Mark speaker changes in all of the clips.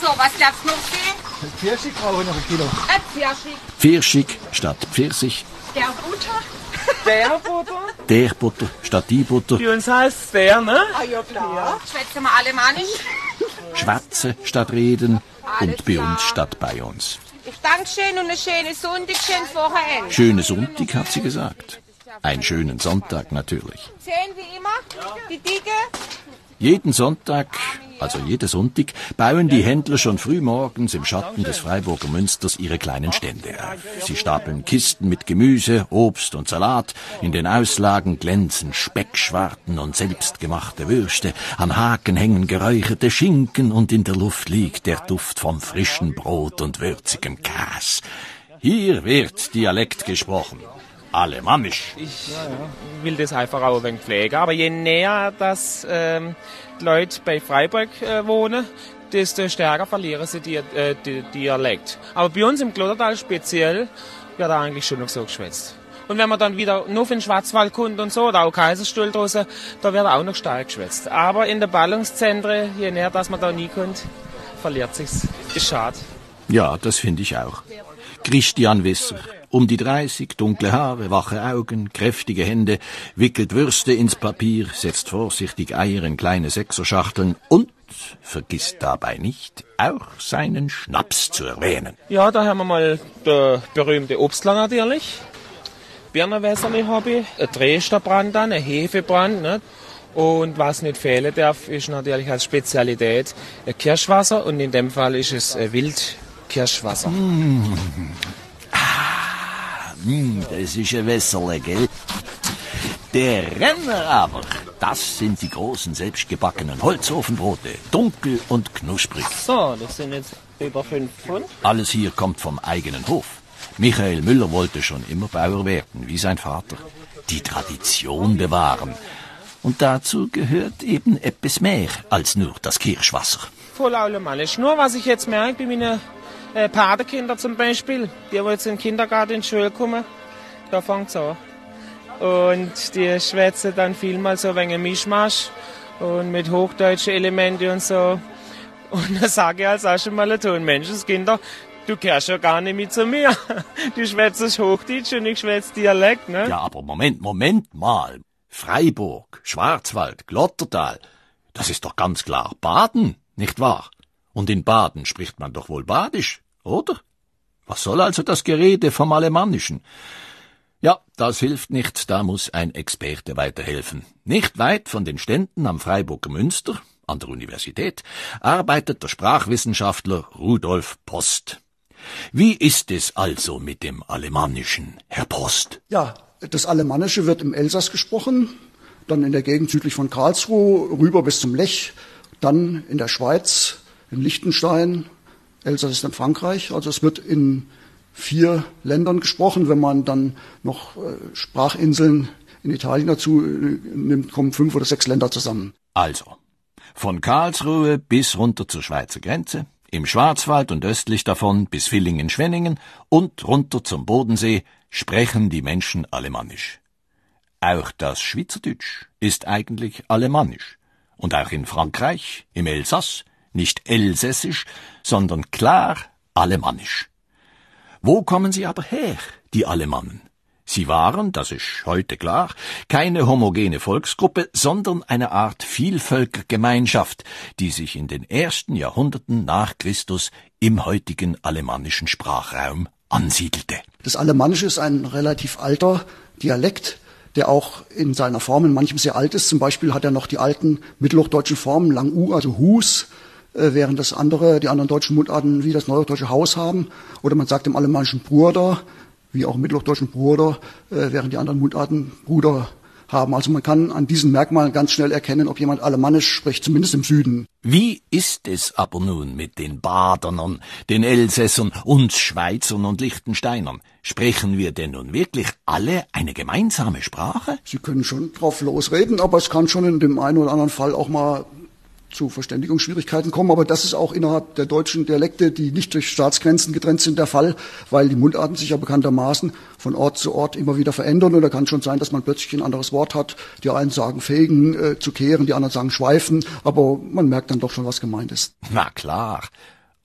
Speaker 1: So, was darf's noch sehen?
Speaker 2: Pfirsich brauche ich noch ein Kilo.
Speaker 1: Ein Pfirsich.
Speaker 3: Pfirschig statt Pfirsich,
Speaker 1: Der Butter.
Speaker 4: Der Butter?
Speaker 3: der Butter statt die Butter,
Speaker 4: Bei uns heißt der, ne?
Speaker 1: Ah ja, klar. Schwätzen wir alemannisch.
Speaker 3: Schwätze statt Reden
Speaker 1: Alles
Speaker 3: und bei
Speaker 1: klar.
Speaker 3: uns statt bei uns.
Speaker 1: Ich danke schön und eine schöne Sonntag, schönes Wochenende.
Speaker 3: Schöne Sonntag, hat sie gesagt. Einen schönen Sonntag natürlich.
Speaker 1: Zehn wie immer, die Dicke.
Speaker 3: Jeden Sonntag, also jeden Sonntag, bauen die Händler schon früh morgens im Schatten des Freiburger Münsters ihre kleinen Stände auf. Sie stapeln Kisten mit Gemüse, Obst und Salat. In den Auslagen glänzen Speckschwarten und selbstgemachte Würste. Am Haken hängen geräucherte Schinken und in der Luft liegt der Duft vom frischen Brot und würzigem Käse. Hier wird Dialekt gesprochen. Alemannisch.
Speaker 4: Ich will das einfach auch ein wenig pflegen. Aber je näher das ähm, die Leute bei Freiburg äh, wohnen, desto stärker verlieren sie die, äh, die Dialekt. Aber bei uns im Klottertal speziell wird da eigentlich schon noch so geschwätzt. Und wenn man dann wieder nur für den Schwarzwald kommt und so, oder auch Kaiserstuhl draussen, da wird auch noch stark geschwätzt. Aber in den Ballungszentren, je näher dass man da nie kommt, verliert sich's. Ist schade.
Speaker 3: Ja, das finde ich auch. Christian Wisser, um die 30, dunkle Haare, wache Augen, kräftige Hände, wickelt Würste ins Papier, setzt vorsichtig Eier in kleine Sechserschachteln und vergisst dabei nicht, auch seinen Schnaps zu erwähnen.
Speaker 4: Ja, da haben wir mal der berühmte Obstler natürlich. Birnenwässerli habe ich, ein Dresdner Brand dann, ein Hefebrand. Nicht? Und was nicht fehlen darf, ist natürlich als Spezialität ein Kirschwasser und in dem Fall ist es Wildkirschwasser.
Speaker 3: Hm, das ist ein Wässerle, gell? Der Renner aber, das sind die großen selbstgebackenen Holzofenbrote, dunkel und knusprig.
Speaker 4: So, das sind jetzt über fünf Pfund.
Speaker 3: Alles hier kommt vom eigenen Hof. Michael Müller wollte schon immer Bauer werden, wie sein Vater. Die Tradition bewahren. Und dazu gehört eben etwas mehr als nur das Kirschwasser.
Speaker 4: Voll alemannisch. Nur was ich jetzt merke bei meinen äh, Patenkinder zum Beispiel, die wo jetzt in den Kindergarten in die Schule kommen, da fängt's an. Und die schwätzen dann vielmal so wegen Mischmasch und mit hochdeutschen Elementen und so. Und dann sage ich als erstes mal zu den Menschenskinder, du kehrst ja gar nicht mit zu mir. Du schwätzt Hochdeutsch und ich schwätze Dialekt, ne?
Speaker 3: Ja, aber Moment, Moment mal. Freiburg, Schwarzwald, Glottertal, das ist doch ganz klar Baden, nicht wahr? Und in Baden spricht man doch wohl Badisch, oder? Was soll also das Gerede vom Alemannischen? Ja, das hilft nicht, da muss ein Experte weiterhelfen. Nicht weit von den Ständen am Freiburger Münster, an der Universität, arbeitet der Sprachwissenschaftler Rudolf Post. Wie ist es also mit dem Alemannischen, Herr Post?
Speaker 2: Ja, das Alemannische wird im Elsass gesprochen, dann in der Gegend südlich von Karlsruhe, rüber bis zum Lech, dann in der Schweiz, in Liechtenstein, Elsass ist in Frankreich. Also es wird in vier Ländern gesprochen. Wenn man dann noch äh, Sprachinseln in Italien dazu äh, nimmt, kommen fünf oder sechs Länder zusammen.
Speaker 3: Also, von Karlsruhe bis runter zur Schweizer Grenze, im Schwarzwald und östlich davon bis Villingen-Schwenningen und runter zum Bodensee sprechen die Menschen Alemannisch. Auch das Schweizerdeutsch ist eigentlich Alemannisch. Und auch in Frankreich, im Elsass, nicht Elsässisch, sondern klar Alemannisch. Wo kommen sie aber her, die Alemannen? Sie waren, das ist heute klar, keine homogene Volksgruppe, sondern eine Art Vielvölkergemeinschaft, die sich in den ersten Jahrhunderten nach Christus im heutigen alemannischen Sprachraum ansiedelte.
Speaker 2: Das Alemannische ist ein relativ alter Dialekt, der auch in seiner Form in manchem sehr alt ist. Zum Beispiel hat er noch die alten mittelhochdeutschen Formen, lang U, also Hus, während das andere, die anderen deutschen Mundarten wie das neuhochdeutsche Haus haben. Oder man sagt im Alemannischen Bruder, wie auch im mittelhochdeutschen Bruder, äh, während die anderen Mundarten Bruder haben. Also man kann an diesen Merkmalen ganz schnell erkennen, ob jemand Alemannisch spricht, zumindest im Süden.
Speaker 3: Wie ist es aber nun mit den Badernern, den Elsässern, uns Schweizern und Liechtensteinern? Sprechen wir denn nun wirklich alle eine gemeinsame Sprache?
Speaker 2: Sie können schon drauf losreden, aber es kann schon in dem einen oder anderen Fall auch mal zu Verständigungsschwierigkeiten kommen. Aber das ist auch innerhalb der deutschen Dialekte, die nicht durch Staatsgrenzen getrennt sind, der Fall, weil die Mundarten sich ja bekanntermaßen von Ort zu Ort immer wieder verändern und da kann schon sein, dass man plötzlich ein anderes Wort hat. Die einen sagen fegen, äh, zu kehren, die anderen sagen schweifen, aber man merkt dann doch schon, was gemeint ist.
Speaker 3: Na klar.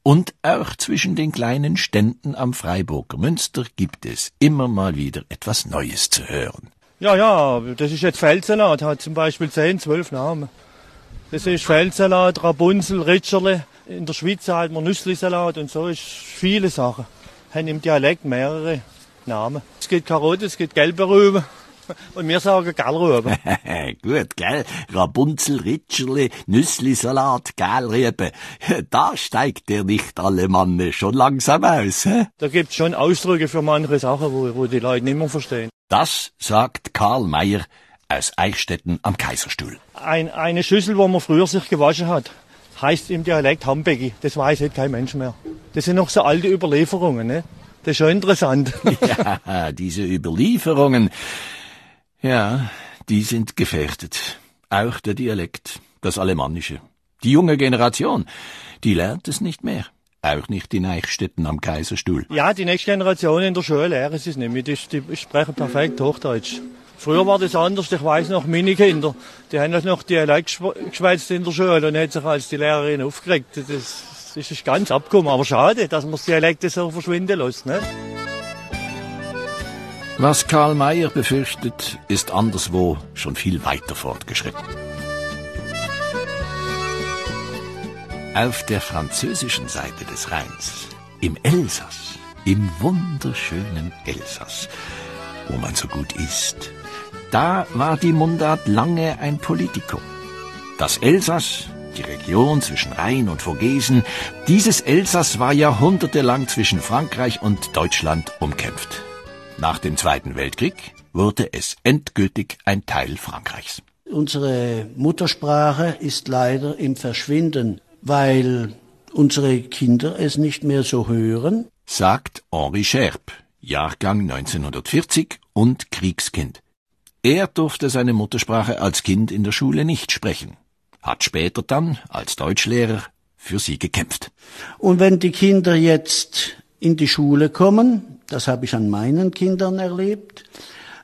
Speaker 3: Und auch zwischen den kleinen Ständen am Freiburger Münster gibt es immer mal wieder etwas Neues zu hören.
Speaker 5: Ja, ja, das ist jetzt Feldsalat, hat zum Beispiel zehn, zwölf Namen. Das ist Feldsalat, Rapunzel, Ritscherle. In der Schweiz hat man Nüsslisalat und so ist viele Sachen. Haben im Dialekt mehrere Namen. Es gibt Karotte, es gibt gelbe Rüben. Und wir sagen Gallrüben.
Speaker 3: Gut, gell? Rapunzel, Ritscherle, Nüsslisalat, Gellrübe. Da steigt der nicht alle Manne schon langsam aus, hä?
Speaker 5: Da gibt's schon Ausdrücke für manche Sachen, wo, wo die Leute nicht mehr verstehen.
Speaker 3: Das sagt Karl Mayer aus Eichstätten am Kaiserstuhl.
Speaker 5: Ein, eine Schüssel, wo man früher sich gewaschen hat, heißt im Dialekt Hambegi. Das weiß heute kein Mensch mehr. Das sind noch so alte Überlieferungen, ne? Das ist schon interessant.
Speaker 3: Ja, diese Überlieferungen, ja, die sind gefährdet. Auch der Dialekt, das Alemannische. Die junge Generation, die lernt es nicht mehr. Auch nicht in Eichstätten am Kaiserstuhl.
Speaker 5: Ja, die nächste Generation in der Schule sie es nicht mehr. Die, die sprechen perfekt Hochdeutsch. Früher war das anders. Ich weiß noch, meine Kinder, die haben noch Dialekt geschwätzt in der Schule und hat sich als die Lehrerin aufgeregt. Das, ist ganz abgekommen. Aber schade, dass man das Dialekt so verschwinden lässt. Ne?
Speaker 3: Was Karl Mayer befürchtet, ist anderswo schon viel weiter fortgeschritten. Auf der französischen Seite des Rheins, im Elsass, im wunderschönen Elsass, wo man so gut isst, da war die Mundart lange ein Politikum. Das Elsass, die Region zwischen Rhein und Vogesen, dieses Elsass war jahrhundertelang zwischen Frankreich und Deutschland umkämpft. Nach dem Zweiten Weltkrieg wurde es endgültig ein Teil Frankreichs.
Speaker 6: Unsere Muttersprache ist leider im Verschwinden, weil unsere Kinder es nicht mehr so hören,
Speaker 3: sagt Henri Scherp, Jahrgang 1940 und Kriegskind. Er durfte seine Muttersprache als Kind in der Schule nicht sprechen, hat später dann als Deutschlehrer für sie gekämpft.
Speaker 6: Und wenn die Kinder jetzt in die Schule kommen, das habe ich an meinen Kindern erlebt,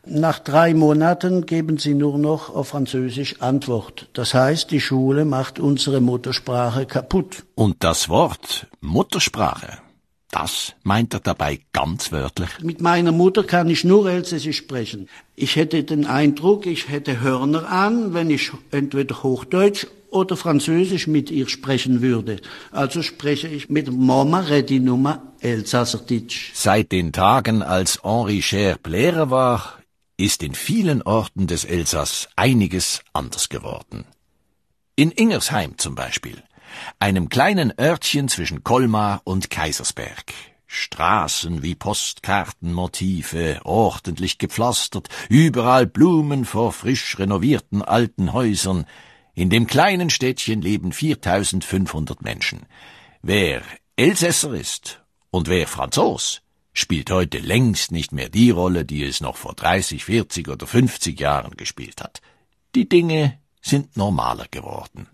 Speaker 6: nach drei Monaten geben sie nur noch auf Französisch Antwort. Das heißt, die Schule macht unsere Muttersprache kaputt.
Speaker 3: Und das Wort Muttersprache, das meint er dabei ganz wörtlich.
Speaker 6: Mit meiner Mutter kann ich nur Elsässisch sprechen. Ich hätte den Eindruck, ich hätte Hörner an, wenn ich entweder Hochdeutsch oder Französisch mit ihr sprechen würde. Also spreche ich mit Mama Redi Nummer Elsasserdeutsch.
Speaker 3: Seit den Tagen, als Henri Scherp Lehrer war, ist in vielen Orten des Elsass einiges anders geworden. In Ingersheim zum Beispiel, einem kleinen Örtchen zwischen Colmar und Kaisersberg. Straßen wie Postkartenmotive, ordentlich gepflastert, überall Blumen vor frisch renovierten alten Häusern. In dem kleinen Städtchen leben 4500 Menschen. Wer Elsässer ist und wer Franzos, spielt heute längst nicht mehr die Rolle, die es noch vor 30, 40 oder 50 Jahren gespielt hat. Die Dinge sind normaler geworden.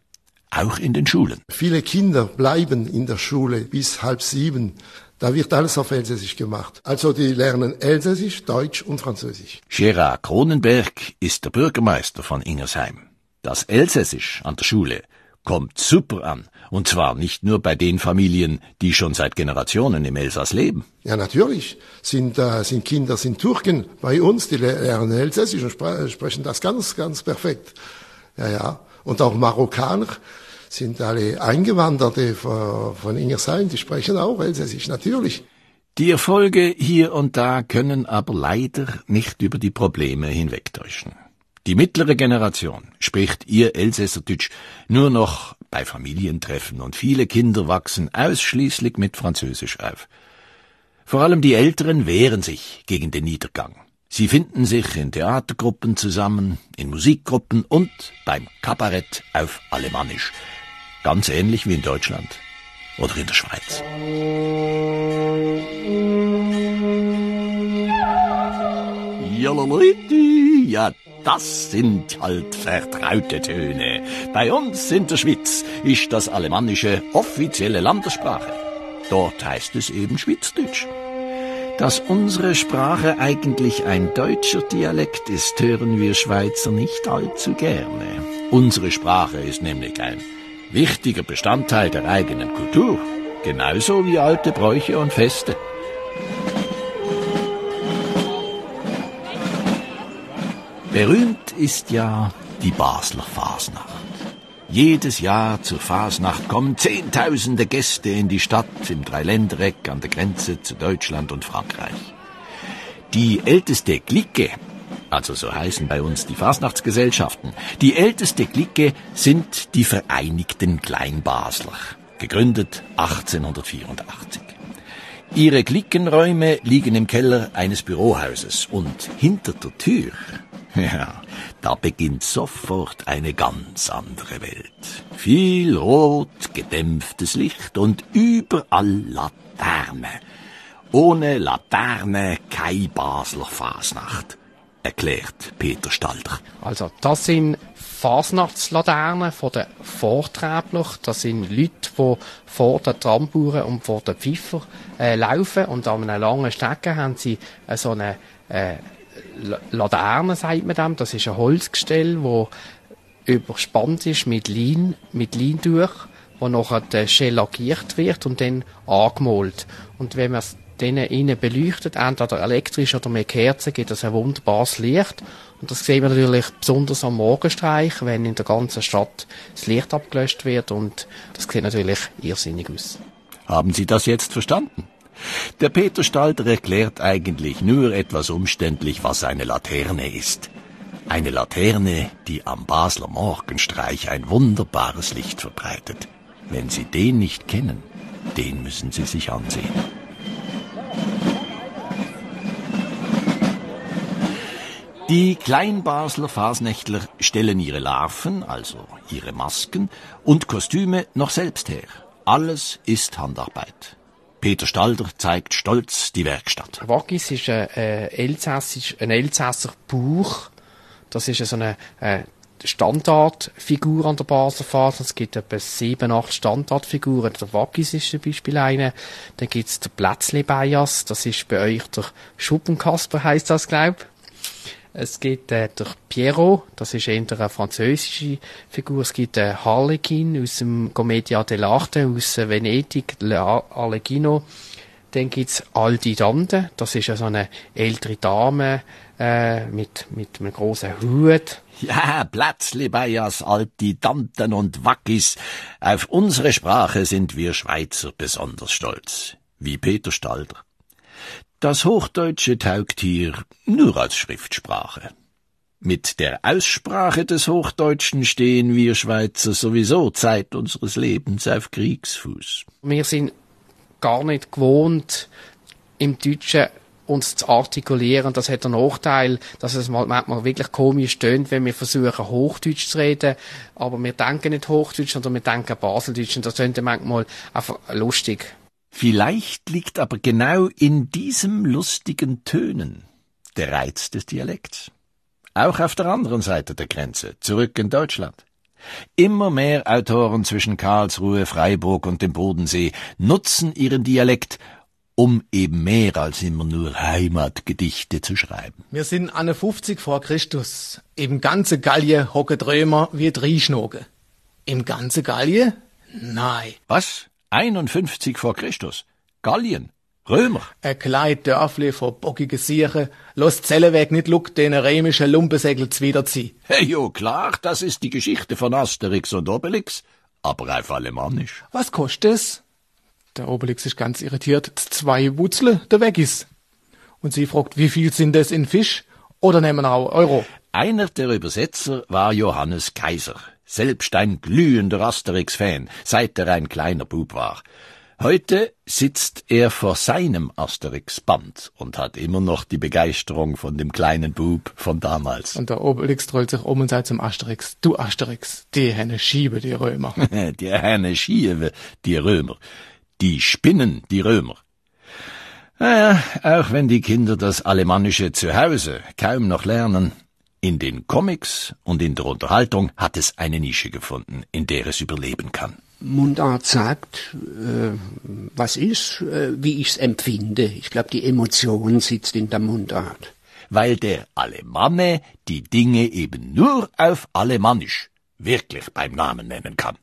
Speaker 3: Auch in den Schulen.
Speaker 7: Viele Kinder bleiben in der Schule bis halb sieben. Da wird alles auf Elsässisch gemacht. Also die lernen Elsässisch, Deutsch und Französisch.
Speaker 3: Gerard Kronenberg ist der Bürgermeister von Ingersheim. Das Elsässisch an der Schule kommt super an. Und zwar nicht nur bei den Familien, die schon seit Generationen im Elsass leben.
Speaker 7: Ja, natürlich sind, äh, sind Kinder, sind Türken bei uns, die lernen Elsässisch und spre sprechen das ganz, ganz perfekt. Ja, ja. Und auch Marokkaner sind alle Eingewanderte von Ingersheim, die sprechen auch Elsässisch, natürlich.
Speaker 3: Die Erfolge hier und da können aber leider nicht über die Probleme hinwegtäuschen. Die mittlere Generation spricht ihr Elsässerdeutsch nur noch bei Familientreffen und viele Kinder wachsen ausschließlich mit Französisch auf. Vor allem die Älteren wehren sich gegen den Niedergang. Sie finden sich in Theatergruppen zusammen, in Musikgruppen und beim Kabarett auf Alemannisch. Ganz ähnlich wie in Deutschland oder in der Schweiz. Ja, das sind halt vertraute Töne. Bei uns in der Schweiz ist das Alemannische offizielle Landessprache. Dort heißt es eben Schweizdeutsch. Dass unsere Sprache eigentlich ein deutscher Dialekt ist, hören wir Schweizer nicht allzu gerne. Unsere Sprache ist nämlich ein wichtiger Bestandteil der eigenen Kultur, genauso wie alte Bräuche und Feste. Berühmt ist ja die Basler Fasnacht. Jedes Jahr zur Fasnacht kommen Zehntausende Gäste in die Stadt im Dreiländereck an der Grenze zu Deutschland und Frankreich. Die älteste Clique, also so heißen bei uns die Fasnachtsgesellschaften, die älteste Clique sind die Vereinigten Kleinbasler, gegründet 1884. Ihre Cliquenräume liegen im Keller eines Bürohauses und hinter der Tür ja, da beginnt sofort eine ganz andere Welt. Viel rot, gedämpftes Licht und überall Laterne. Ohne Laterne kein Basler Fasnacht, erklärt Peter Stalder.
Speaker 8: Also, das sind Fasnachtslaternen von den Vorträbler. Das sind Leute, die vor den Tramburen und vor den Pfiffer äh, laufen und an einem langen Stecken haben sie äh, so eine äh, Laterne, sagt man dem. Das ist ein Holzgestell, wo überspannt ist mit Lein, mit Leintuch, wo nachher schellagiert wird und dann angemalt. Und wenn man es denen innen beleuchtet, entweder elektrisch oder mit Kerzen, gibt es ein wunderbares Licht. Und das sehen wir natürlich besonders am Morgenstreich, wenn in der ganzen Stadt das Licht abgelöscht wird und das sieht natürlich irrsinnig aus.
Speaker 3: Haben Sie das jetzt verstanden? Der Peter Stalter erklärt eigentlich nur etwas umständlich, was eine Laterne ist. Eine Laterne, die am Basler Morgenstreich ein wunderbares Licht verbreitet. Wenn Sie den nicht kennen, den müssen Sie sich ansehen. Die Kleinbasler Fasnächtler stellen ihre Larven, also ihre Masken und Kostüme noch selbst her. Alles ist Handarbeit. Peter Stalder zeigt stolz die Werkstatt.
Speaker 8: Waggis ist ein, äh, Elsassisch, ein Elsässer Buch. Das ist so eine äh, Standardfigur an der Basler Es gibt etwa sieben, acht Standardfiguren. Der Waggis ist zum Beispiel eine. Dann gibt's der Plätzli Bias. Das ist bei euch der Schuppenkasper, heisst das, glaub. Es gibt äh, der Piero, das ist eher eine französische Figur. Es gibt den Harlequin aus dem Commedia dell'arte aus Venedig, Arlecchino. Dann gibt's Aldi Dante, das ist ja so eine ältere Dame äh, mit, mit einem großen Hut.
Speaker 3: Ja, Platzli Bayers, Alti Danten und Wackis. Auf unsere Sprache sind wir Schweizer besonders stolz. Wie Peter Stalder. Das Hochdeutsche taugt hier nur als Schriftsprache. Mit der Aussprache des Hochdeutschen stehen wir Schweizer sowieso Zeit unseres Lebens auf Kriegsfuß.
Speaker 8: Wir sind gar nicht gewohnt, im Deutschen uns zu artikulieren. Das hat den Nachteil, dass es manchmal wirklich komisch tönt, wenn wir versuchen, Hochdeutsch zu reden. Aber wir denken nicht Hochdeutsch, sondern wir denken Baseldeutsch. Und das tönt manchmal einfach lustig.
Speaker 3: Vielleicht liegt aber genau in diesem lustigen Tönen der Reiz des Dialekts. Auch auf der anderen Seite der Grenze, zurück in Deutschland. Immer mehr Autoren zwischen Karlsruhe, Freiburg und dem Bodensee nutzen ihren Dialekt, um eben mehr als immer nur Heimatgedichte zu schreiben.
Speaker 9: Wir sind anne 50 vor Christus. Im ganze Gallie hocket Römer wie Drieschnoge. Im ganze Gallie? Nein.
Speaker 3: Was? 51 vor Christus. Gallien. Römer.
Speaker 9: Ein kleid Dörfli vor bockige Sieche, los Zelleweg nicht luck den römische Lumpesegel zwiederzieh.
Speaker 3: Hey, jo, klar, das ist die Geschichte von Asterix und Obelix, aber auf Alemannisch.
Speaker 9: Was kostet es? Der Obelix ist ganz irritiert. Zwei Wutzle, der weg ist. Und sie fragt, wie viel sind es in Fisch? Oder nehmen wir auch Euro?
Speaker 3: Einer der Übersetzer war Johannes Kaiser selbst ein glühender Asterix-Fan, seit er ein kleiner Bub war. Heute sitzt er vor seinem Asterix-Band und hat immer noch die Begeisterung von dem kleinen Bub von damals.
Speaker 9: Und der Obelix trollt sich um und sagt zum Asterix, du Asterix, die Henne schiebe die Römer.
Speaker 3: die Henne schiebe die Römer. Die spinnen die Römer. Naja, auch wenn die Kinder das Alemannische zu Hause kaum noch lernen, in den Comics und in der Unterhaltung hat es eine Nische gefunden, in der es überleben kann.
Speaker 10: Mundart sagt, äh, was ist, äh, wie ich es empfinde. Ich glaube, die Emotion sitzt in der Mundart.
Speaker 3: Weil der Alemanne die Dinge eben nur auf Alemannisch wirklich beim Namen nennen kann.